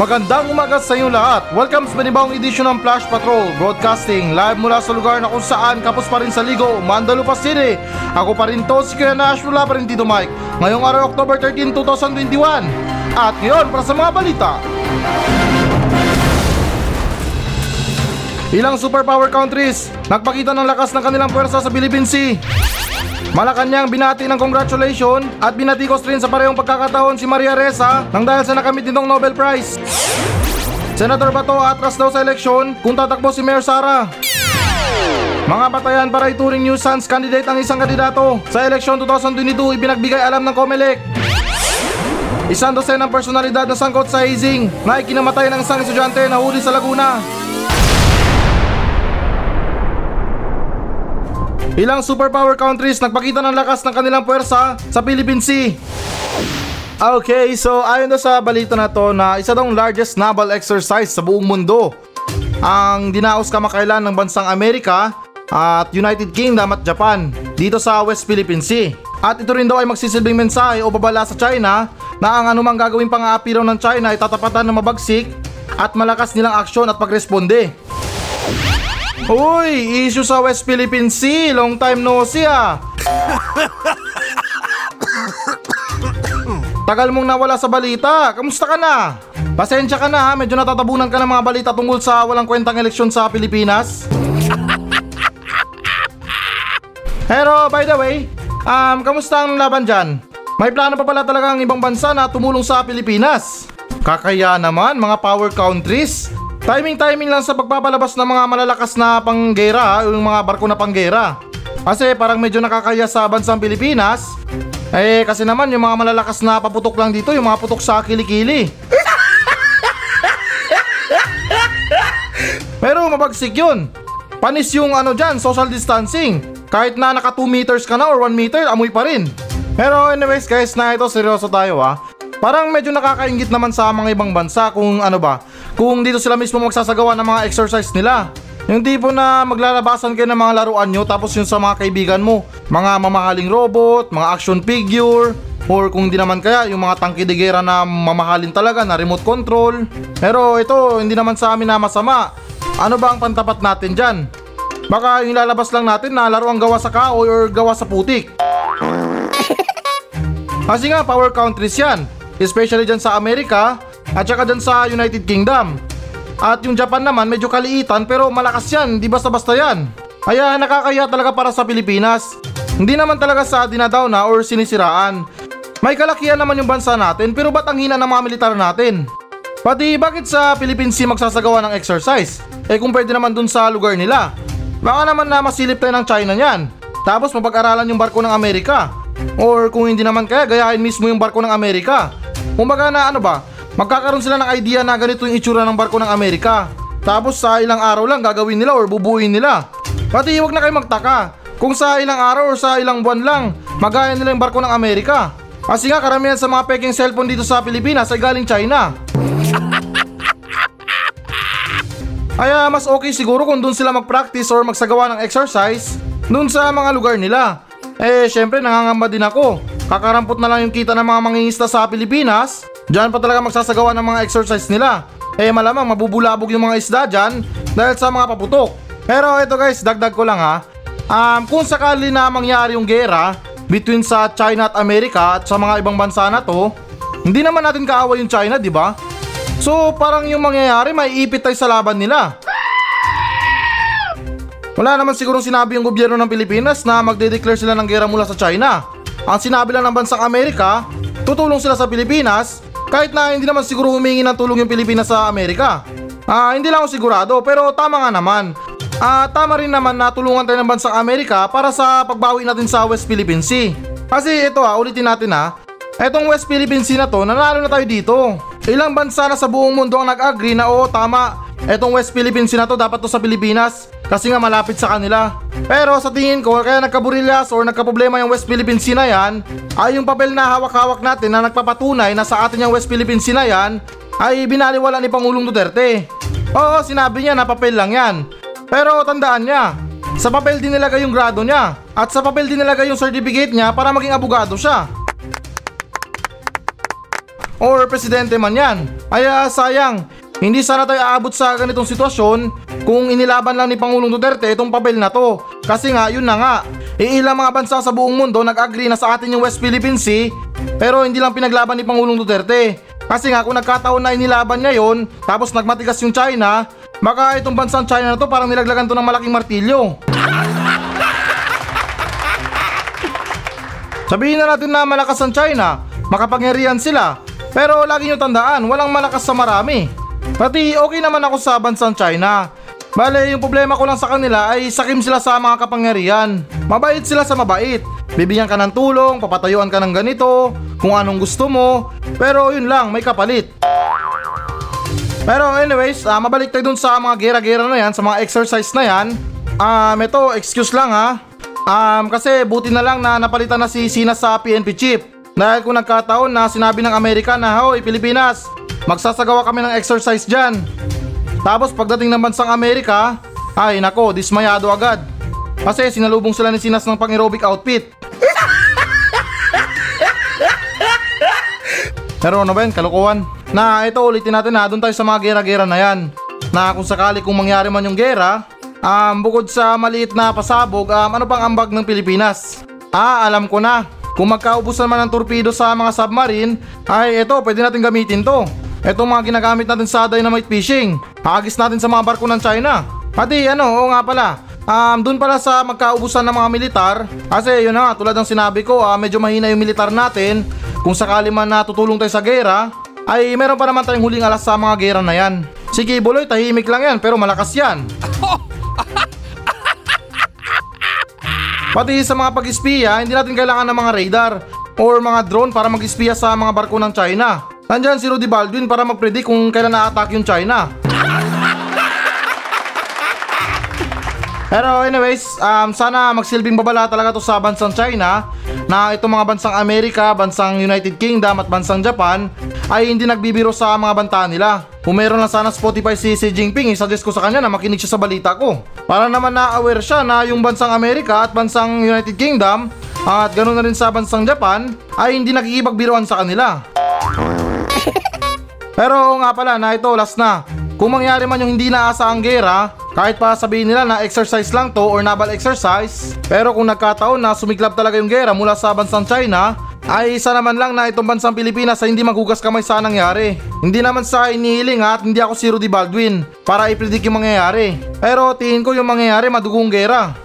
Magandang umaga sa inyo lahat. Welcome sa panibawang edisyon ng Flash Patrol Broadcasting live mula sa lugar na kung saan kapos pa rin sa Ligo, Mandalupa City. Ako pa rin to, si Kuya Nash, wala pa rin Tito Mike. Ngayong araw, October 13, 2021. At ngayon, para sa mga balita. Ilang superpower countries nagpakita ng lakas ng kanilang puwersa sa Philippine Sea. Malacanang binati ng congratulation at binatikos rin sa parehong pagkakataon si Maria Reza nang dahil sa nakamit nitong Nobel Prize. Senator Bato atras daw sa eleksyon kung tatakbo si Mayor Sara. Mga batayan para ituring nuisance candidate ang isang kandidato. Sa eleksyon 2022, ibinagbigay alam ng COMELEC. Isang dosen ng personalidad na sangkot sa hazing na ikinamatay ng isang estudyante na huli sa Laguna. Ilang superpower countries nagpakita ng lakas ng kanilang puwersa sa Philippine Sea. Okay, so ayon daw sa balita na to na isa daw largest naval exercise sa buong mundo. Ang dinaos kamakailan ng bansang Amerika at United Kingdom at Japan dito sa West Philippine Sea. At ito rin daw ay magsisilbing mensahe o babala sa China na ang anumang gagawing pang-aapi ng China ay tatapatan ng mabagsik at malakas nilang aksyon at pagresponde. Uy, issue sa West Philippine Sea. Long time no see ah. Tagal mong nawala sa balita. Kamusta ka na? Pasensya ka na ha, medyo natatabunan ka ng mga balita tungkol sa walang kwentang eleksyon sa Pilipinas. Pero by the way, um, kamusta ang laban dyan? May plano pa pala talaga ang ibang bansa na tumulong sa Pilipinas. Kakaya naman mga power countries. Timing-timing lang sa pagpapalabas ng mga malalakas na panggera yung mga barko na panggera. Kasi parang medyo nakakaya sa bansang Pilipinas. Eh kasi naman yung mga malalakas na paputok lang dito, yung mga putok sa kilikili. Pero mabagsik yun. Panis yung ano dyan, social distancing. Kahit na naka 2 meters ka na or 1 meter, amoy pa rin. Pero anyways guys, na ito seryoso tayo ha. Parang medyo nakakaingit naman sa mga ibang bansa kung ano ba, kung dito sila mismo magsasagawa ng mga exercise nila. Yung tipo na maglalabasan kayo ng mga laruan nyo tapos yung sa mga kaibigan mo, mga mamahaling robot, mga action figure, or kung hindi naman kaya yung mga tangki de guerra na mamahalin talaga na remote control. Pero ito, hindi naman sa amin na masama. Ano ba ang pantapat natin dyan? Baka yung lalabas lang natin na laro ang gawa sa kahoy or gawa sa putik. Kasi nga, power countries yan. Especially dyan sa Amerika at saka dyan sa United Kingdom. At yung Japan naman medyo kaliitan pero malakas yan, di basta-basta yan. Kaya nakakaya talaga para sa Pilipinas. Hindi naman talaga sa dinadaw na or sinisiraan. May kalakihan naman yung bansa natin pero ba't ang hina ng mga militar natin? Pati bakit sa Philippine Sea magsasagawa ng exercise? Eh kung pwede naman dun sa lugar nila. Baka naman na masilip tayo ng China niyan. Tapos mapag-aralan yung barko ng Amerika. Or kung hindi naman kaya, gayahin mismo yung barko ng Amerika. Kumbaga na ano ba, magkakaroon sila ng idea na ganito yung itsura ng barko ng Amerika. Tapos sa ilang araw lang gagawin nila or bubuuin nila. Pati huwag na kayo magtaka. Kung sa ilang araw or sa ilang buwan lang, magaya nila yung barko ng Amerika. Kasi nga karamihan sa mga peking cellphone dito sa Pilipinas ay galing China. Kaya mas okay siguro kung doon sila mag-practice or magsagawa ng exercise doon sa mga lugar nila. Eh syempre nangangamba din ako. Kakarampot na lang yung kita ng mga mangingista sa Pilipinas. Diyan pa talaga magsasagawa ng mga exercise nila. Eh malamang mabubulabog yung mga isda dyan dahil sa mga paputok. Pero ito guys, dagdag ko lang ha. Um, kung sakali na mangyari yung gera between sa China at Amerika at sa mga ibang bansa na to, hindi naman natin kaaway yung China, di ba? So parang yung mangyayari may ipit tayo sa laban nila. Wala naman sigurong sinabi yung gobyerno ng Pilipinas na magde-declare sila ng gera mula sa China. Ang sinabi lang ng bansang Amerika, tutulong sila sa Pilipinas kahit na hindi naman siguro humingi ng tulong yung Pilipinas sa Amerika. Ah, hindi lang ako sigurado pero tama nga naman. Ah, tama rin naman na tulungan tayo ng bansang Amerika para sa pagbawi natin sa West Philippine Sea. Kasi ito ah, ulitin natin ha. Etong West Philippine Sea na to, nanalo na tayo dito. Ilang bansa na sa buong mundo ang nag-agree na oo tama, etong West Philippine Sea na to dapat to sa Pilipinas kasi nga malapit sa kanila. Pero sa tingin ko, kaya nagkaburilyas or nagkaproblema yung West Philippine Sea na yan, ay yung papel na hawak-hawak natin na nagpapatunay na sa atin yung West Philippine Sea na yan, ay binaliwala ni Pangulong Duterte. Oo, sinabi niya na papel lang yan. Pero tandaan niya, sa papel din nilagay yung grado niya at sa papel din nilagay yung certificate niya para maging abogado siya. Or presidente man yan. Ay sayang, hindi sana tayo aabot sa ganitong sitwasyon kung inilaban lang ni Pangulong Duterte itong papel na to. Kasi nga, yun na nga, iilang mga bansa sa buong mundo nag-agree na sa atin yung West Philippine Sea pero hindi lang pinaglaban ni Pangulong Duterte. Kasi nga kung nagkataon na inilaban niya yon, tapos nagmatigas yung China, baka itong bansang China na to parang nilaglagan to ng malaking martilyo. Sabihin na natin na malakas ang China, makapangyarihan sila. Pero lagi nyo tandaan, walang malakas sa marami. Pati okay naman ako sa bansang China. Bale, yung problema ko lang sa kanila ay sakim sila sa mga kapangyarihan. Mabait sila sa mabait. Bibigyan ka ng tulong, papatayuan ka ng ganito, kung anong gusto mo. Pero yun lang, may kapalit. Pero anyways, ah, mabalik tayo dun sa mga gera-gera na yan, sa mga exercise na yan. Um, ito, excuse lang ha. Um, kasi buti na lang na napalitan na si Sina sa PNP chief. Dahil kung nagkataon na sinabi ng Amerika na, Hoy Pilipinas, magsasagawa kami ng exercise dyan. Tapos pagdating ng bansang Amerika, ay nako, dismayado agad. Kasi sinalubong sila ni Sinas ng pang-aerobic outfit. Pero ano ba yun, kalukuhan? Na ito ulitin natin na doon tayo sa mga gera-gera na yan. Na kung sakali kung mangyari man yung gera, um, bukod sa maliit na pasabog, um, ano pang ambag ng Pilipinas? Ah, alam ko na. Kung magkaubusan man ng torpedo sa mga submarine, ay ito, pwede natin gamitin to. Ito mga ginagamit natin sa dynamite fishing. Hagis natin sa mga barko ng China. Pati ano, oo nga pala. Um, doon pala sa magkaubusan ng mga militar, kasi yun na nga, tulad ng sinabi ko, ah, medyo mahina yung militar natin. Kung sakali man natutulong tayo sa gera, ay meron pa naman tayong huling alas sa mga gera na yan. Sige Buloy, tahimik lang yan, pero malakas yan. Pati sa mga pag-espiya, hindi natin kailangan ng mga radar or mga drone para mag-espiya sa mga barko ng China. Nandyan si Rudy Baldwin para mag-predict kung kailan na-attack yung China. Pero anyways, um, sana magsilbing babala talaga to sa bansang China na itong mga bansang Amerika, bansang United Kingdom at bansang Japan ay hindi nagbibiro sa mga banta nila. Kung meron lang sana Spotify si Xi Jinping, isuggest ko sa kanya na makinig siya sa balita ko. Para naman na-aware siya na yung bansang Amerika at bansang United Kingdom at ganoon na rin sa bansang Japan ay hindi nakikipagbiroan sa kanila. Pero nga pala na ito last na. Kung mangyari man yung hindi naasahang gera, kahit pa sabihin nila na exercise lang to or naval exercise, pero kung nagkataon na sumiklab talaga yung gera mula sa bansang China, ay isa naman lang na itong bansang Pilipinas ay hindi maghugas kamay sa nangyari. Hindi naman sa inihiling at hindi ako si Rudy Baldwin para i-predict yung mangyayari. Pero tingin ko yung mangyayari madugong gera.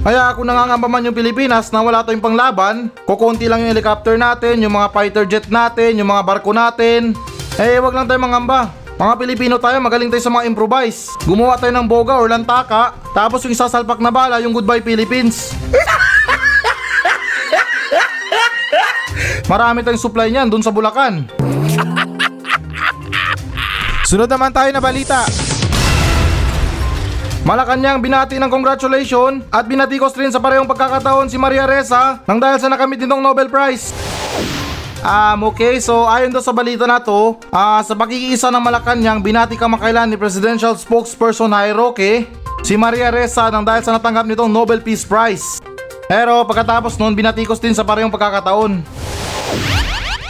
Kaya kung nangangamba man yung Pilipinas na wala tayong panglaban, kukunti lang yung helicopter natin, yung mga fighter jet natin, yung mga barko natin, eh wag lang tayo mangamba. Mga Pilipino tayo, magaling tayo sa mga improvise. Gumawa tayo ng boga or lantaka, tapos yung isasalpak na bala, yung Goodbye Philippines. Marami tayong supply niyan dun sa Bulacan. Sunod naman tayo na balita. Malacanang binati ng congratulation at binatikos rin sa parehong pagkakataon si Maria Reza nang dahil sa nakamit nitong Nobel Prize. Um, okay, so ayon daw sa balita na to, ah, sa pagkikisa ng Malacanang, binati kamakailan ni Presidential Spokesperson Jair Roque si Maria Reza nang dahil sa natanggap nitong Nobel Peace Prize. Pero pagkatapos noon, binatikos din sa parehong pagkakataon.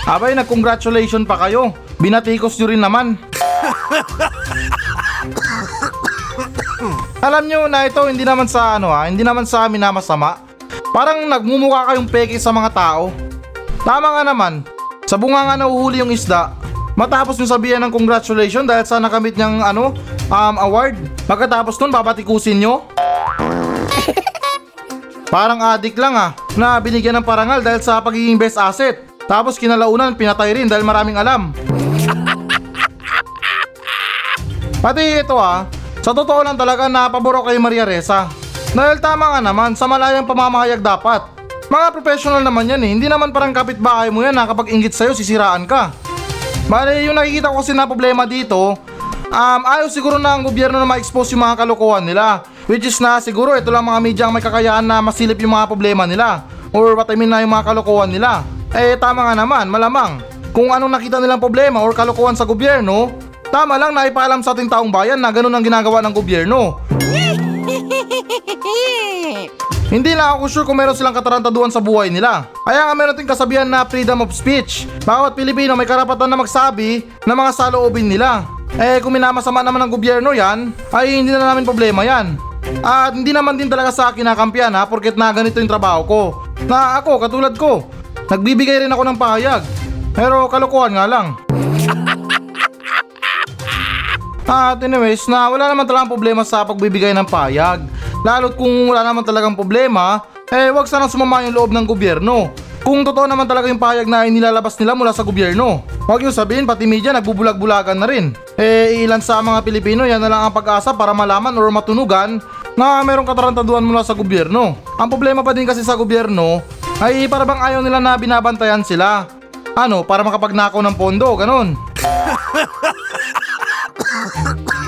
Abay, nag-congratulation pa kayo. Binatikos nyo rin naman. Alam nyo na ito, hindi naman sa ano ha, hindi naman sa amin na masama. Parang nagmumukha kayong peke sa mga tao. Tama nga naman, sa bunga nga nahuhuli yung isda, matapos nyo sabihan ng congratulation dahil sa nakamit niyang ano, um, award. Pagkatapos nun, babatikusin nyo. Parang adik lang ah, na binigyan ng parangal dahil sa pagiging best asset. Tapos kinalaunan, pinatay rin dahil maraming alam. Pati ito ah, sa totoo lang talaga na pabor ako kay Maria Reza. Dahil tama nga naman, sa malayang pamamahayag dapat. Mga professional naman yan eh, hindi naman parang kapitbahay mo yan na kapag inggit sa'yo sisiraan ka. Bale, yung nakikita ko kasi na problema dito, um, ayaw siguro na ang gobyerno na ma-expose yung mga kalokohan nila. Which is na siguro ito lang mga media ang may kakayahan na masilip yung mga problema nila. Or what I mean na yung mga kalokohan nila. Eh tama nga naman, malamang. Kung anong nakita nilang problema or kalokohan sa gobyerno, tama lang na ipaalam sa ating taong bayan na ganun ang ginagawa ng gobyerno. Hindi lang ako sure kung meron silang katarantaduhan sa buhay nila. Kaya nga meron ting kasabihan na freedom of speech. Bawat Pilipino may karapatan na magsabi ng mga saloobin nila. Eh kung minamasama naman ng gobyerno yan, ay hindi na namin problema yan. At hindi naman din talaga sa akin nakampiyan ha porket na ganito yung trabaho ko. Na ako, katulad ko, nagbibigay rin ako ng pahayag. Pero kalokohan nga lang. At anyways, na wala naman talagang problema sa pagbibigay ng payag. Lalo't kung wala naman talagang problema, eh wag sanang sumama yung loob ng gobyerno. Kung totoo naman talaga yung payag na inilalabas nila mula sa gobyerno. Huwag yung sabihin pati media nagbubulag-bulagan na rin. Eh ilan sa mga Pilipino yan na lang ang pag-asa para malaman or matunugan na merong katarantaduhan mula sa gobyerno. Ang problema pa din kasi sa gobyerno ay para bang ayaw nila na binabantayan sila. Ano, para makapagnakaw ng pondo, ganon.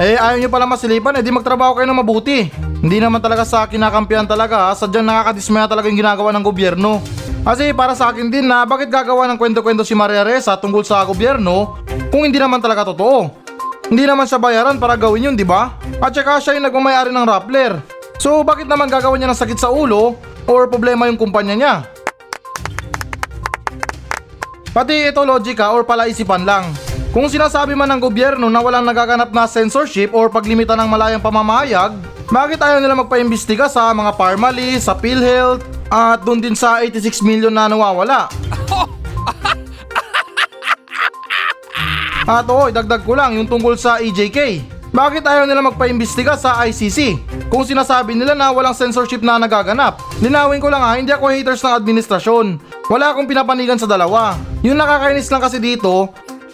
Eh ayaw nyo pala masilipan, eh di magtrabaho kayo ng mabuti. Hindi naman talaga sa akin nakampihan talaga, ha. sadyang nakakadismaya talaga yung ginagawa ng gobyerno. Kasi para sa akin din na bakit gagawa ng kwento-kwento si Maria Reza tungkol sa gobyerno kung hindi naman talaga totoo. Hindi naman siya bayaran para gawin yun, di ba? At saka siya yung nagmamayari ng Rappler. So bakit naman gagawin niya ng sakit sa ulo or problema yung kumpanya niya? Pati ito logika or palaisipan lang. Kung sinasabi man ng gobyerno na walang nagaganap na censorship or paglimita ng malayang pamamahayag, bakit ayaw nila magpaimbestiga sa mga Parmali, sa PhilHealth, at doon din sa 86 million na nawawala? At oo, idagdag ko lang yung tungkol sa EJK. Bakit ayaw nila magpaimbestiga sa ICC? Kung sinasabi nila na walang censorship na nagaganap. Linawin ko lang ha, hindi ako haters ng administrasyon. Wala akong pinapanigan sa dalawa. Yung nakakainis lang kasi dito,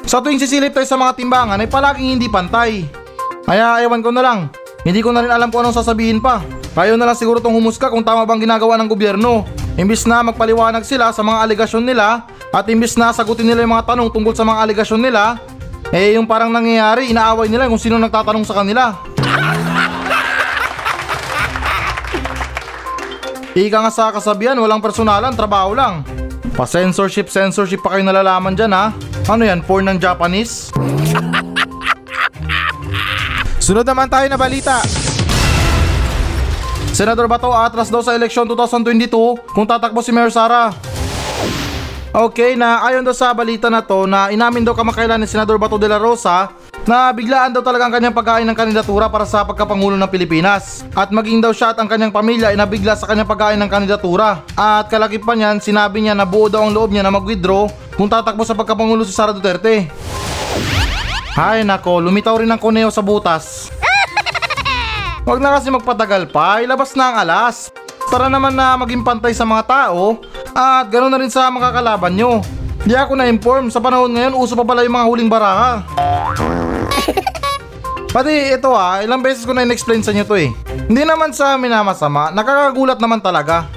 sa tuwing sisilip tayo sa mga timbangan ay palaging hindi pantay. Kaya ewan ko na lang, hindi ko na rin alam kung anong sasabihin pa. Kayo na lang siguro tong humusga kung tama bang ginagawa ng gobyerno. Imbis na magpaliwanag sila sa mga aligasyon nila at imbis na sagutin nila yung mga tanong tungkol sa mga aligasyon nila, eh yung parang nangyayari, inaaway nila kung sino nagtatanong sa kanila. Ika nga sa kasabihan, walang personalan, trabaho lang. Pa-censorship, censorship pa kayo nalalaman dyan ha. Ano yan, porn ng Japanese? Sunod naman tayo na balita. Senador Bato atras daw sa eleksyon 2022 kung tatakbo si Mayor Sara. Okay na ayon daw sa balita na to na inamin daw kamakailan ni Senador Bato de la Rosa na biglaan daw talaga ang kanyang pagkain ng kandidatura para sa pagkapangulo ng Pilipinas. At maging daw siya at ang kanyang pamilya ay nabigla sa kanyang pagkain ng kandidatura. At kalakip pa niyan, sinabi niya na buo daw ang loob niya na mag-withdraw kung tatakbo sa pagkapangulo si Sara Duterte. Hay nako, lumitaw rin ang kuneo sa butas. Huwag na kasi magpatagal pa, ilabas na ang alas. Para naman na maging pantay sa mga tao at ganoon na rin sa mga kalaban nyo. Di ako na-inform, sa panahon ngayon uso pa pala yung mga huling baraha. Pati ito ah, ilang beses ko na in-explain sa inyo to eh. Hindi naman sa amin na masama, nakakagulat naman talaga.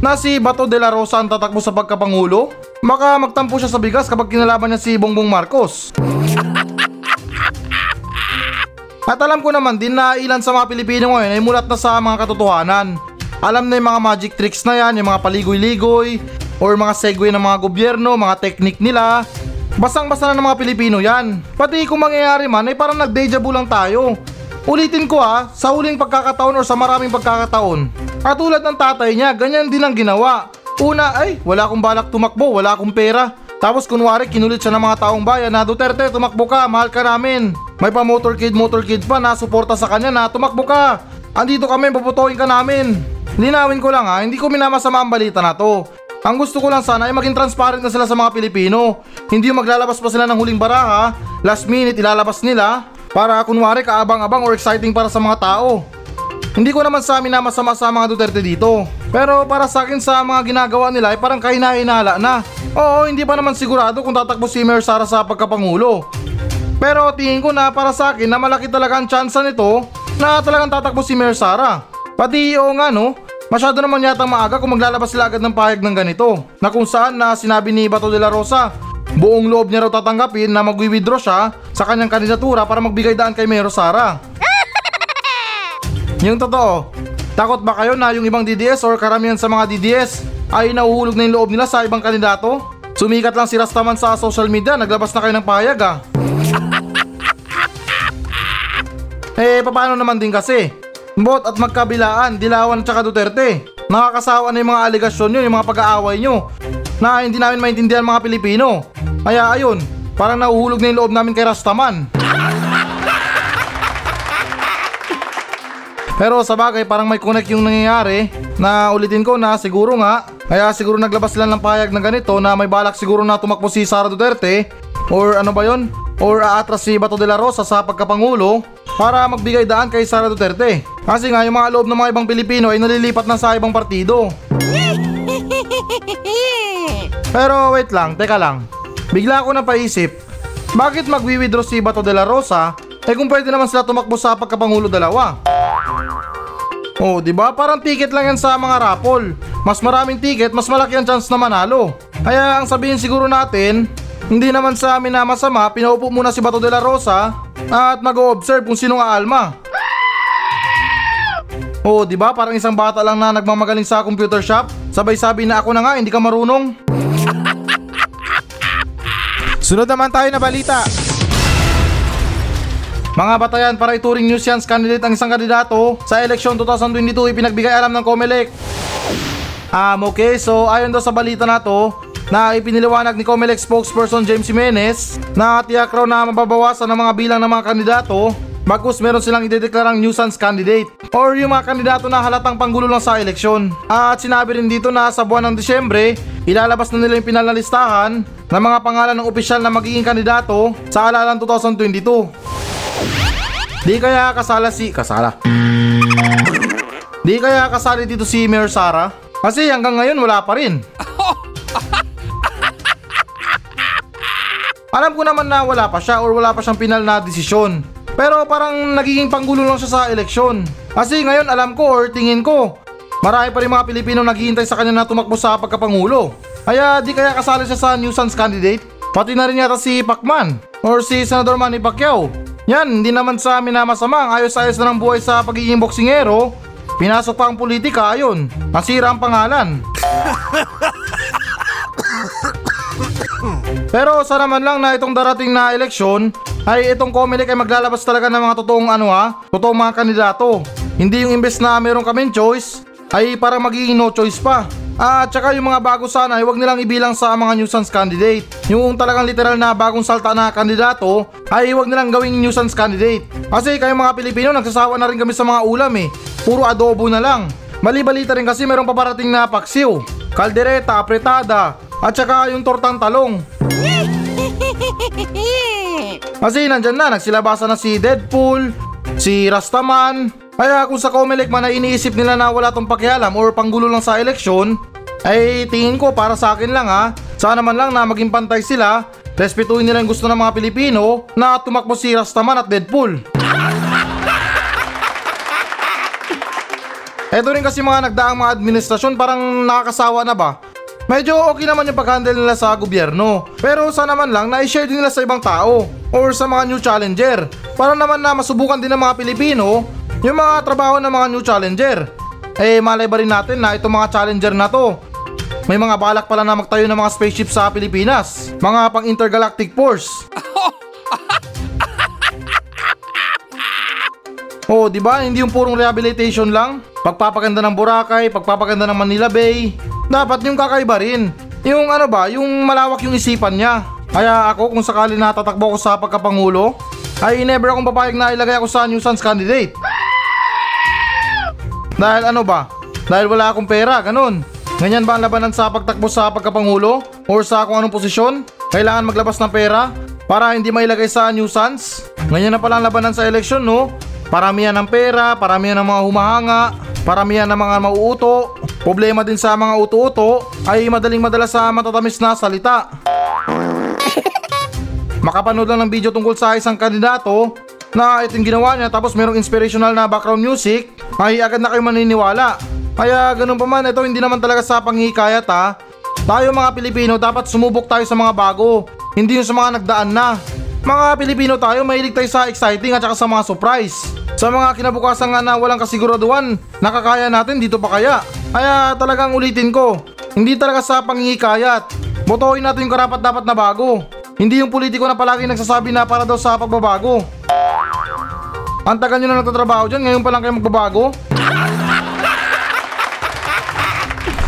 Na si Bato de la Rosa ang tatakbo sa pagkapangulo? Baka magtampo siya sa bigas kapag kinalaban niya si Bongbong Marcos. At alam ko naman din na ilan sa mga Pilipino ngayon ay mulat na sa mga katotohanan. Alam na yung mga magic tricks na yan, yung mga paligoy-ligoy, or mga segue ng mga gobyerno, mga teknik nila. Basang-basa na ng mga Pilipino yan. Pati kung mangyayari man ay parang nag-deja vu lang tayo. Ulitin ko ha, sa huling pagkakataon or sa maraming pagkakataon. At tulad ng tatay niya, ganyan din ang ginawa. Una ay, wala akong balak tumakbo, wala akong pera. Tapos kunwari kinulit siya ng mga taong bayan na Duterte, tumakbo ka, mahal ka namin. May pa motorkid motorkid pa na suporta sa kanya na tumakbo ka. Andito kami, puputuin ka namin. Linawin ko lang ha, hindi ko minamasama ang balita na to. Ang gusto ko lang sana ay maging transparent na sila sa mga Pilipino. Hindi yung maglalabas pa sila ng huling baraha, last minute ilalabas nila para kunwari kaabang-abang or exciting para sa mga tao. Hindi ko naman sa amin na masama sa mga Duterte dito. Pero para sa akin sa mga ginagawa nila ay parang kahina-hinala na. Oo, hindi pa naman sigurado kung tatakbo si Mayor Sara sa pagkapangulo. Pero tingin ko na para sa akin na malaki talaga ang tsansa nito na talagang tatakbo si Mayor Sara. Pati oo nga no, masyado naman yata maaga kung maglalabas sila agad ng pahayag ng ganito. Na kung saan na sinabi ni Bato de la Rosa, buong loob niya raw tatanggapin na magwi-withdraw siya sa kanyang kandidatura para magbigay daan kay Mayor Sara. Yung totoo, takot ba kayo na yung ibang DDS or karamihan sa mga DDS ay nauhulog na yung loob nila sa ibang kandidato? Sumikat lang si Rastaman sa social media, naglabas na kayo ng pahayag ah. Eh, paano naman din kasi? Bot at magkabilaan, Dilawan at saka Duterte. Nakakasawa na yung mga aligasyon nyo, yung mga pag-aaway nyo na hindi namin maintindihan mga Pilipino. Kaya ayun, parang nauhulog na yung loob namin kay Rastaman. Pero sa bagay parang may connect yung nangyayari na ulitin ko na siguro nga kaya siguro naglabas sila ng payag na ganito na may balak siguro na tumakbo si Sara Duterte or ano ba yon or aatras si Bato de la Rosa sa pagkapangulo para magbigay daan kay Sara Duterte. Kasi nga yung mga loob ng mga ibang Pilipino ay nalilipat na sa ibang partido. Pero wait lang, teka lang. Bigla ako napaisip, bakit magwi-withdraw si Bato de la Rosa eh kung pwede naman sila tumakbo sa pagkapangulo dalawa? Oh, 'di ba? Parang ticket lang yan sa mga raffle. Mas maraming ticket, mas malaki ang chance na manalo. Kaya ang sabihin siguro natin, hindi naman sa amin na masama, pinaupo muna si Bato de la Rosa at mag-observe kung sinong aalma. Oh, 'di ba? Parang isang bata lang na nagmamagaling sa computer shop. Sabay sabi na ako na nga, hindi ka marunong. Sunod naman tayo na balita. Mga batayan para ituring news yan candidate ang isang kandidato sa eleksyon 2022 ipinagbigay alam ng COMELEC. Um, okay, so ayon daw sa balita na to, na ipiniliwanag ni COMELEC spokesperson James Jimenez na tiyak raw na mababawasan ng mga bilang ng mga kandidato bagkus meron silang idedeklarang nuisance candidate or yung mga kandidato na halatang panggulo lang sa eleksyon. At sinabi rin dito na sa buwan ng Disyembre, ilalabas na nila yung pinal na listahan ng mga pangalan ng opisyal na magiging kandidato sa halalan 2022. Di kaya kasala si... Kasala. Di kaya kasali dito si Mayor Sara? Kasi hanggang ngayon wala pa rin. Alam ko naman na wala pa siya or wala pa siyang pinal na desisyon. Pero parang nagiging panggulo lang siya sa eleksyon. Kasi ngayon alam ko or tingin ko, marami pa rin mga Pilipino naghihintay sa kanya na tumakbo sa pagkapangulo. Kaya di kaya kasali siya sa nuisance candidate? Pati na rin yata si Pacman or si Senador Manny Pacquiao. Yan, hindi naman sa amin na masama ang ayos-ayos na ng buhay sa pagiging boksingero. Pinasok pa ang politika, ayun. Nasira ang pangalan. Pero sana man lang na itong darating na eleksyon ay itong Comelec ay maglalabas talaga ng mga totoong ano ha, totoong mga kandidato. Hindi yung imbes na meron kaming choice ay para magiging no choice pa. At saka yung mga bago sana ay wag nilang ibilang sa mga nuisance candidate. Yung talagang literal na bagong salta na kandidato ay wag nilang gawing nuisance candidate. Kasi kayo mga Pilipino nagsasawa na rin kami sa mga ulam eh. Puro adobo na lang. Mali-balita rin kasi merong paparating na paksiw, kaldereta, apretada, at saka yung tortang talong. Kasi nandyan na, nagsilabasan na si Deadpool, si Rastaman. Kaya kung sa Comelec man ay iniisip nila na wala tong pakialam or panggulo lang sa eleksyon, ay tingin ko para sa akin lang ha, sana man lang na maging pantay sila, respetuhin nila yung gusto ng mga Pilipino na tumakbo si Rastaman at Deadpool. Eto rin kasi mga nagdaang mga administrasyon parang nakakasawa na ba? Medyo okay naman yung pag-handle nila sa gobyerno. Pero sana naman lang na i-share din nila sa ibang tao or sa mga new challenger. Para naman na masubukan din ng mga Pilipino yung mga trabaho ng mga new challenger. Eh malay ba rin natin na itong mga challenger na to may mga balak pala na magtayo ng mga spaceship sa Pilipinas. Mga pang intergalactic force. Oh, di ba? Hindi yung purong rehabilitation lang. Pagpapaganda ng Boracay, pagpapaganda ng Manila Bay. Dapat yung kakaiba rin. Yung ano ba, yung malawak yung isipan niya. Kaya ako kung sakali natatakbo ako sa pagkapangulo, ay never akong papayag na ilagay ako sa nuisance candidate. Dahil ano ba? Dahil wala akong pera, ganun. Ganyan ba ang labanan sa pagtakbo sa pagkapangulo? Or sa kung anong posisyon? Kailangan maglabas ng pera para hindi mailagay sa nuisance? Ganyan na pala ang labanan sa eleksyon, no? Paramihan ng pera, paramihan ng mga humahanga, paramihan ng mga mauuto. Problema din sa mga uto-uto ay madaling madala sa matatamis na salita. Makapanood lang ng video tungkol sa isang kandidato na itong ginawa niya tapos merong inspirational na background music ay agad na kayo maniniwala. Kaya ganun pa man, ito hindi naman talaga sa panghihikayat ha. Tayo mga Pilipino dapat sumubok tayo sa mga bago, hindi yung sa mga nagdaan na. Mga Pilipino tayo, mahilig tayo sa exciting at saka sa mga surprise. Sa mga kinabukasan nga na walang kasiguraduhan, nakakaya natin dito pa kaya. Kaya talagang ulitin ko, hindi talaga sa panghihikayat. Botohin natin yung karapat dapat na bago. Hindi yung politiko na palagi nagsasabi na para daw sa pagbabago. Ang tagal nyo na nagtatrabaho dyan, ngayon pa lang kayo magbabago?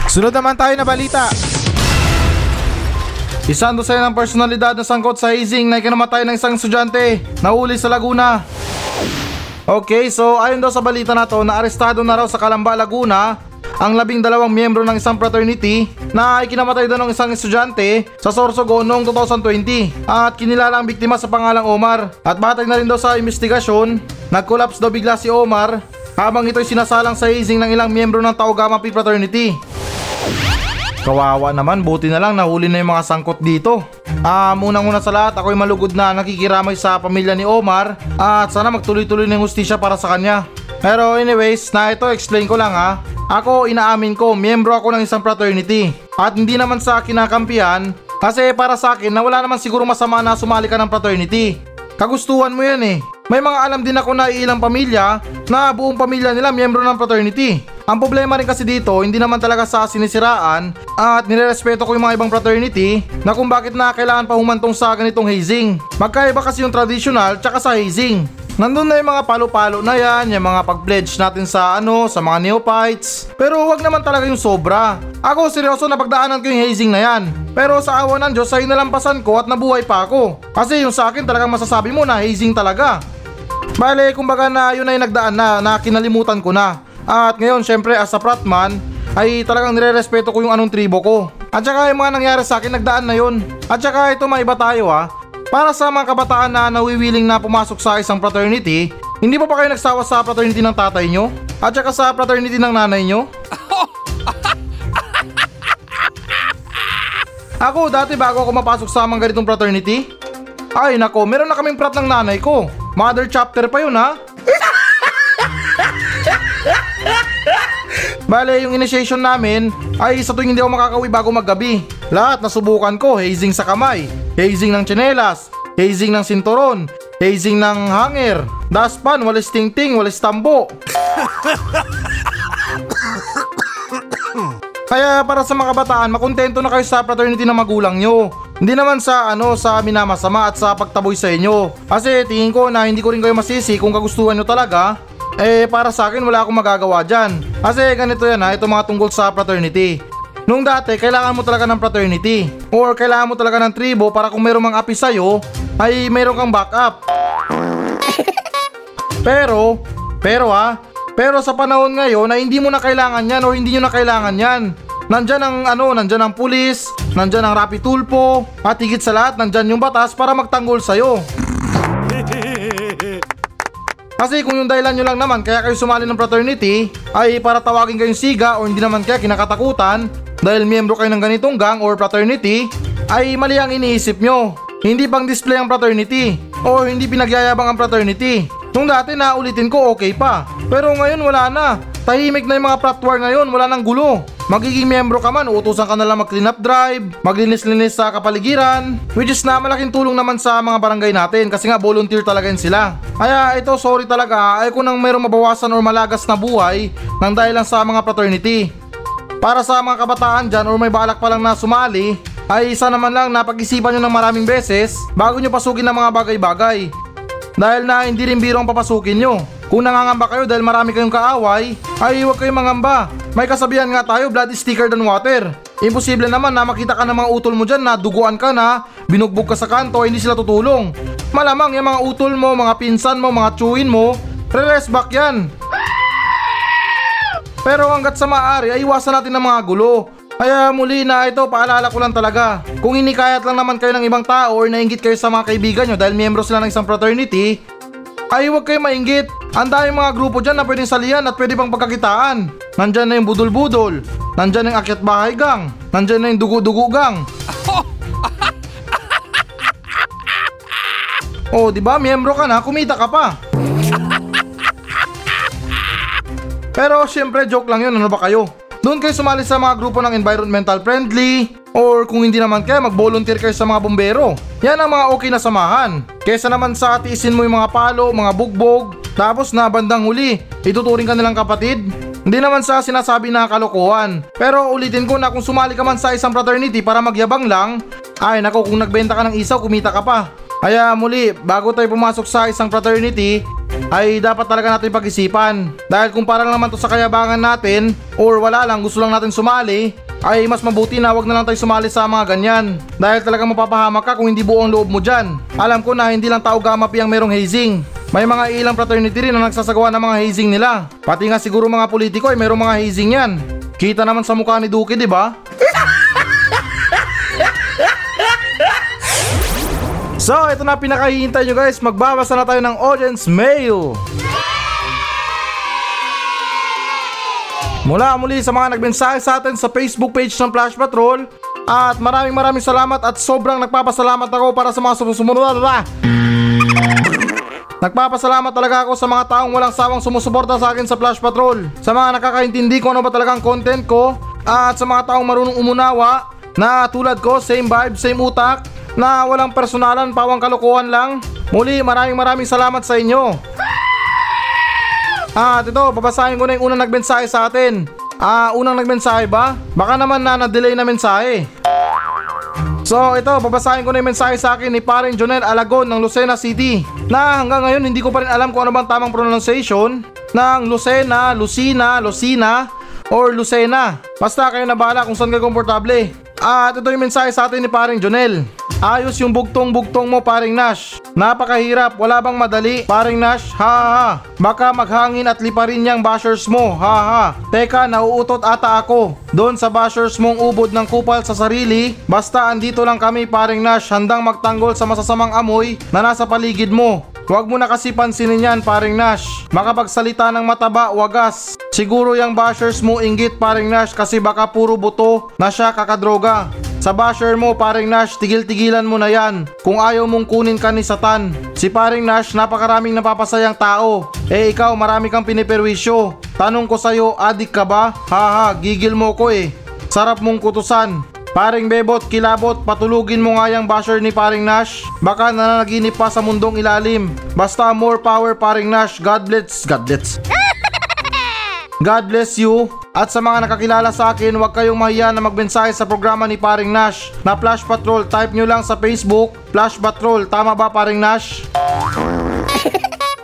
Sunod naman tayo na balita. Isang dosen ng personalidad na sangkot sa hazing na ikinamatay ng isang estudyante na uli sa Laguna. Okay, so ayon daw sa balita na to, naarestado na raw sa Calamba, Laguna ang labing dalawang miyembro ng isang fraternity na ikinamatay daw ng isang estudyante sa Sorsogon noong 2020 at kinilala ang biktima sa pangalang Omar at batay na rin daw sa investigasyon, nag-collapse daw bigla si Omar habang ito'y sinasalang sa hazing ng ilang miyembro ng Tau Gamma Pi Fraternity. Kawawa naman, buti na lang nahuli na yung mga sangkot dito. Ah, unang-una sa lahat, ako'y malugod na nakikiramay sa pamilya ni Omar at sana magtuloy-tuloy ng hustisya para sa kanya. Pero anyways, na ito explain ko lang ha. Ako, inaamin ko, miyembro ako ng isang fraternity. At hindi naman sa kinakampihan kasi para sa akin na wala naman siguro masama na sumali ka ng fraternity. Kagustuhan mo yan eh. May mga alam din ako na ilang pamilya na buong pamilya nila miyembro ng fraternity. Ang problema rin kasi dito, hindi naman talaga sa sinisiraan at nirerespeto ko yung mga ibang fraternity na kung bakit na kailangan pa humantong sa ganitong hazing. Magkaiba kasi yung traditional tsaka sa hazing. Nandun na yung mga palo-palo na yan, yung mga pag-pledge natin sa ano, sa mga neophytes. Pero wag naman talaga yung sobra. Ako seryoso na pagdaanan ko yung hazing na yan. Pero sa awa ng Diyos ay nalampasan ko at nabuhay pa ako. Kasi yung sa akin talagang masasabi mo na hazing talaga. Bale, kumbaga na yun ay nagdaan na, na kinalimutan ko na. At ngayon, syempre, as a fratman, ay talagang nire-respeto ko yung anong tribo ko. At saka yung mga nangyari sa akin, nagdaan na yun. At saka ito, maiba tayo ha. Para sa mga kabataan na nawiwiling na pumasok sa isang fraternity, hindi pa ba kayo nagsawa sa fraternity ng tatay nyo? At saka sa fraternity ng nanay nyo? Ako, dati bago ako mapasok sa mga ganitong fraternity, ay nako, meron na kaming frat ng nanay ko. Mother chapter pa yun ha. Bale, yung initiation namin ay sa tuwing hindi ako makakauwi bago maggabi. Lahat nasubukan ko, hazing sa kamay, hazing ng tsinelas, hazing ng sinturon, hazing ng hanger, daspan, walis tingting, walis tambo. Kaya para sa mga kabataan, makontento na kayo sa fraternity ng magulang nyo. Hindi naman sa ano sa minamasama at sa pagtaboy sa inyo. Kasi tingin ko na hindi ko rin kayo masisi kung kagustuhan nyo talaga. Eh para sa akin wala akong magagawa dyan. Kasi ganito yan ha, ito mga tungkol sa fraternity. Nung dati, kailangan mo talaga ng fraternity. Or kailangan mo talaga ng tribo para kung mayroong mga api sa'yo, ay mayroong kang backup. Pero, pero ha, pero sa panahon ngayon na hindi mo na kailangan yan o hindi nyo na kailangan yan. Nandyan ang ano, nandyan ang pulis, nandyan ang rapi tulpo, at higit sa lahat, nandyan yung batas para magtanggol sa'yo. Kasi kung yung dahilan nyo lang naman kaya kayo sumali ng fraternity ay para tawagin kayong siga o hindi naman kaya kinakatakutan dahil miyembro kayo ng ganitong gang or fraternity ay mali ang iniisip nyo. Hindi pang display ang fraternity o hindi pinagyayabang ang fraternity. Nung dati na ulitin ko okay pa. Pero ngayon wala na. Tahimik na yung mga frat war ngayon, wala nang gulo. Magiging miyembro ka man, uutusan ka na lang mag-clean up drive, maglinis-linis sa kapaligiran, which is na malaking tulong naman sa mga barangay natin kasi nga volunteer talaga yun sila. Kaya ito, sorry talaga, ay kung nang mayroong mabawasan or malagas na buhay nang dahil lang sa mga fraternity. Para sa mga kabataan dyan or may balak pa lang na sumali, ay isa naman lang napag-isipan nyo ng maraming beses bago nyo pasukin ng mga bagay-bagay. Dahil na hindi rin biro ang papasukin nyo. Kung nangangamba kayo dahil marami kayong kaaway, ay huwag kayong mangamba. May kasabihan nga tayo, blood is thicker than water. Imposible naman na makita ka ng mga utol mo dyan na duguan ka na, binugbog ka sa kanto, hindi sila tutulong. Malamang yung mga utol mo, mga pinsan mo, mga tsuin mo, re-rest back yan. Pero hanggat sa maaari ay iwasan natin ng mga gulo. Kaya muli na ito, paalala ko lang talaga. Kung inikayat lang naman kayo ng ibang tao or nainggit kayo sa mga kaibigan nyo dahil miyembro sila ng isang fraternity, ay huwag kayo mainggit. Ang daming mga grupo dyan na pwedeng salihan at pwede pang pagkakitaan. Nandyan na yung budol-budol. Nandyan na yung akyat bahay gang. Nandyan na yung dugo-dugo gang. Oh, di ba? Miyembro ka na, kumita ka pa. Pero syempre joke lang yun, ano ba kayo? Doon kayo sumali sa mga grupo ng environmental friendly or kung hindi naman kayo mag-volunteer kayo sa mga bombero. Yan ang mga okay na samahan. Kesa naman sa tiisin mo yung mga palo, mga bugbog, tapos na bandang huli, ituturing ka nilang kapatid. Hindi naman sa sinasabi na kalokohan. Pero ulitin ko na kung sumali ka man sa isang fraternity para magyabang lang, ay nako kung nagbenta ka ng isaw, kumita ka pa. Kaya muli, bago tayo pumasok sa isang fraternity, ay dapat talaga natin pag-isipan. Dahil kung para lang naman to sa kayabangan natin or wala lang gusto lang natin sumali, ay mas mabuti na wag na lang tayo sumali sa mga ganyan. Dahil talaga mapapahamak ka kung hindi buo ang loob mo dyan. Alam ko na hindi lang tao gamapi ang merong hazing. May mga ilang fraternity rin na nagsasagawa ng mga hazing nila. Pati nga siguro mga politiko ay merong mga hazing yan. Kita naman sa mukha ni Duki, di ba? So, ito na pinakahihintay nyo guys. Magbabasa na tayo ng audience mail. Mula muli sa mga nagmensahe sa atin sa Facebook page ng Flash Patrol. At maraming maraming salamat at sobrang nagpapasalamat ako para sa mga sumusunod. Nagpapasalamat talaga ako sa mga taong walang sawang sumusuporta sa akin sa Flash Patrol. Sa mga nakakaintindi kung ano ba talagang content ko. At sa mga taong marunong umunawa na tulad ko, same vibe, same utak, na walang personalan, pawang kalokohan lang. Muli, maraming maraming salamat sa inyo. At ito, babasahin ko na yung unang nagmensahe sa atin. Ah, unang nagmensahe ba? Baka naman na na-delay na mensahe. So ito, babasahin ko na yung mensahe sa akin ni paring Jonel Alagon ng Lucena City na hanggang ngayon hindi ko pa rin alam kung ano bang tamang pronunciation ng Lucena, Lucina, Lucina or Lucena. Basta kayo na bahala kung saan kayo komportable. At ito yung mensahe sa atin ni paring Jonel. Ayos yung bugtong-bugtong mo paring Nash. Napakahirap, wala bang madali? Paring Nash, ha ha. Baka maghangin at liparin niyang bashers mo, ha ha. Teka, nauutot ata ako. Doon sa bashers mong ubod ng kupal sa sarili, basta andito lang kami paring Nash handang magtanggol sa masasamang amoy na nasa paligid mo. Huwag mo na kasi pansinin yan paring Nash. Makapagsalita ng mataba, wagas. Siguro yung bashers mo inggit paring Nash kasi baka puro buto na siya kakadroga. Sa basher mo, paring Nash, tigil-tigilan mo na yan. Kung ayaw mong kunin ka ni Satan. Si paring Nash, napakaraming napapasayang tao. Eh ikaw, marami kang piniperwisyo. Tanong ko sa'yo, adik ka ba? Haha, gigil mo ko eh. Sarap mong kutusan. Paring Bebot, kilabot, patulugin mo nga yung basher ni paring Nash. Baka nananaginip pa sa mundong ilalim. Basta more power paring Nash. God bless. God bless. God bless you. At sa mga nakakilala sa akin, huwag kayong mahiya na magmensahe sa programa ni Paring Nash na Flash Patrol. Type nyo lang sa Facebook, Flash Patrol. Tama ba Paring Nash?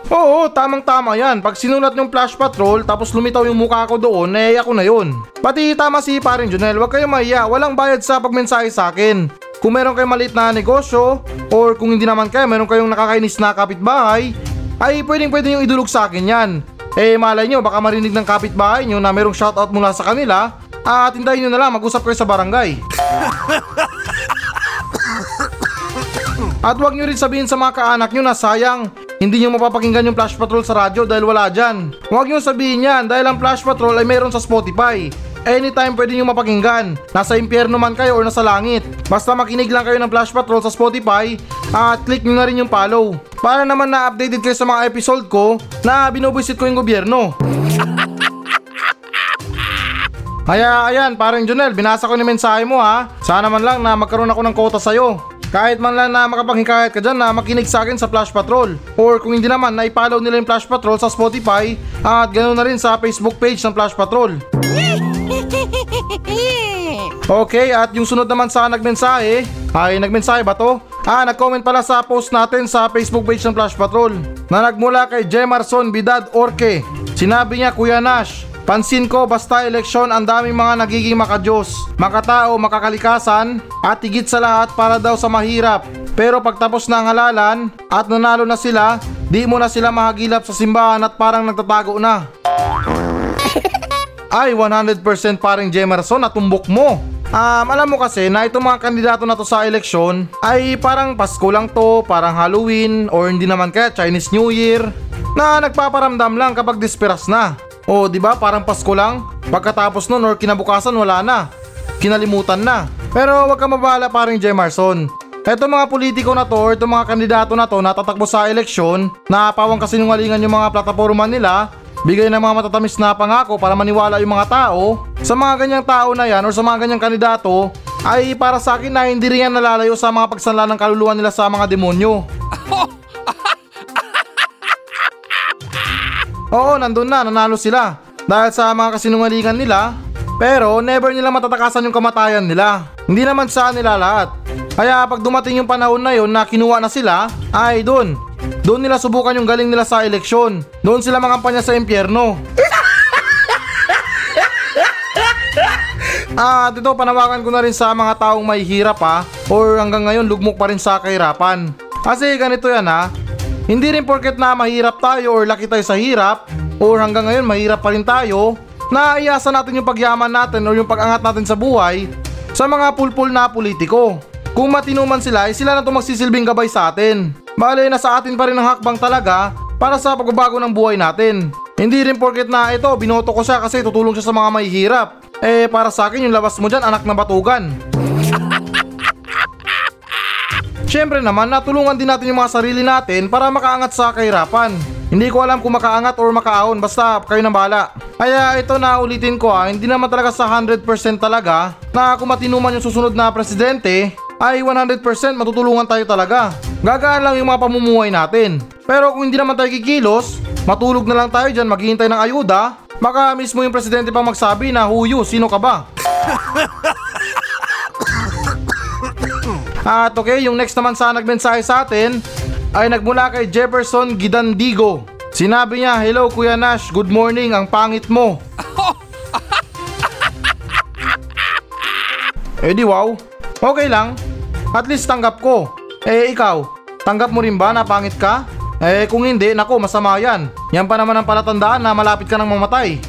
Oo, tamang tama yan. Pag sinulat yung Flash Patrol tapos lumitaw yung mukha ko doon, eh ako na yun. Pati tama si Paring Junel, huwag kayong mahiya. Walang bayad sa pagmensahe sa akin. Kung meron kayong maliit na negosyo, or kung hindi naman kayo, meron kayong nakakainis na kapitbahay, ay pwedeng pwede yung idulog sa akin yan. Eh malay nyo, baka marinig ng kapitbahay nyo na merong shoutout mula sa kanila at hintayin nyo na lang mag-usap kayo sa barangay. at huwag nyo rin sabihin sa mga kaanak nyo na sayang, hindi nyo mapapakinggan yung Flash Patrol sa radyo dahil wala dyan. Huwag nyo sabihin yan dahil ang Flash Patrol ay meron sa Spotify. Anytime pwede nyo mapakinggan. Nasa impyerno man kayo or nasa langit. Basta makinig lang kayo ng Flash Patrol sa Spotify at click nyo na rin yung follow. Para naman na-updated kayo sa mga episode ko na binubuisit ko yung gobyerno. Kaya ayan, parang Junel, binasa ko yung mensahe mo ha. Sana man lang na magkaroon ako ng quota sa'yo. Kahit man lang na makapanghikayat ka dyan na makinig sa akin sa Flash Patrol. Or kung hindi naman, na i-follow nila yung Flash Patrol sa Spotify at ganoon na rin sa Facebook page ng Flash Patrol. Okay, at yung sunod naman sa nagmensahe, ay nagmensahe ba to? Ah, nag-comment pala sa post natin sa Facebook page ng Flash Patrol na nagmula kay Jemarson Bidad Orke. Sinabi niya, Kuya Nash, pansin ko basta eleksyon ang daming mga nagiging makajos, makatao, makakalikasan, at higit sa lahat para daw sa mahirap. Pero pagtapos na ang halalan at nanalo na sila, di mo na sila mahagilap sa simbahan at parang nagtatago na. Ay, 100% paring Jemerson, natumbok mo. Um, alam mo kasi na itong mga kandidato na to sa eleksyon ay parang Pasko lang to, parang Halloween, or hindi naman kaya Chinese New Year, na nagpaparamdam lang kapag disperas na. O, di ba parang Pasko lang? Pagkatapos nun or kinabukasan wala na. Kinalimutan na. Pero wag ka mabahala paring Jemerson. Eto mga politiko na to or itong mga kandidato na to na tatakbo sa eleksyon na pawang kasinungalingan yung mga plataforma nila bigay ng mga matatamis na pangako para maniwala yung mga tao, sa mga ganyang tao na yan or sa mga ganyang kandidato, ay para sa akin na hindi rin yan nalalayo sa mga pagsanla ng kaluluwa nila sa mga demonyo. Oo, nandun na, nanalo sila. Dahil sa mga kasinungalingan nila, pero never nila matatakasan yung kamatayan nila. Hindi naman sa nila lahat. Kaya pag dumating yung panahon na yun na kinuha na sila, ay dun, Doon nila subukan yung galing nila sa eleksyon. Doon sila mangampanya sa impyerno. At ito panawagan ko na rin sa mga taong may hirap ha or hanggang ngayon lugmok pa rin sa kahirapan. Kasi ganito yan ha, hindi rin porket na mahirap tayo or laki tayo sa hirap or hanggang ngayon mahirap pa rin tayo na iasa natin yung pagyaman natin or yung pag-angat natin sa buhay sa mga pulpul na politiko. Kung matino man sila, ay sila na ito magsisilbing gabay sa atin. Bale, nasa atin pa rin ang hakbang talaga para sa pagbabago ng buhay natin. Hindi rin porket na ito, binoto ko siya kasi tutulong siya sa mga may hirap. Eh, para sa akin, yung labas mo dyan, anak na batugan. Siyempre naman, natulungan din natin yung mga sarili natin para makaangat sa kahirapan. Hindi ko alam kung makaangat or makaahon, basta kayo na bahala. Kaya ito na ulitin ko ha, hindi naman talaga sa 100% talaga na kung matinuman yung susunod na presidente, ay 100% matutulungan tayo talaga. Gagaan lang yung mga pamumuhay natin. Pero kung hindi naman tayo kikilos, matulog na lang tayo dyan maghihintay ng ayuda, baka mismo yung presidente pa magsabi na huyo, sino ka ba? At okay, yung next naman sa nagmensahe sa atin ay nagmula kay Jefferson Gidandigo. Sinabi niya, Hello Kuya Nash, good morning, ang pangit mo. eh di wow, okay lang. At least tanggap ko. Eh ikaw, tanggap mo rin ba na pangit ka? Eh kung hindi, nako masama yan. Yan pa naman ang palatandaan na malapit ka ng mamatay.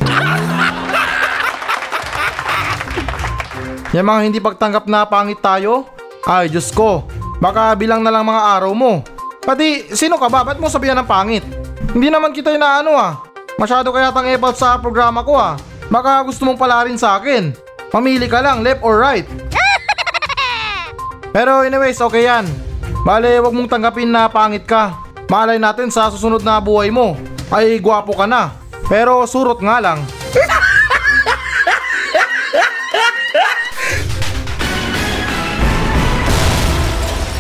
Yung mga hindi pagtanggap na pangit tayo? Ay, Diyos ko. Baka bilang na lang mga araw mo. Pati, sino ka ba? Ba't mo sabihan ng pangit? Hindi naman kita na ano ah. Masyado kaya tang epal sa programa ko ah. Baka gusto mong palarin sa akin. Mamili ka lang, left or right. Pero anyways, okay yan. Bale, wag mong tanggapin na pangit ka. Malay natin sa susunod na buhay mo. Ay, gwapo ka na. Pero surot nga lang.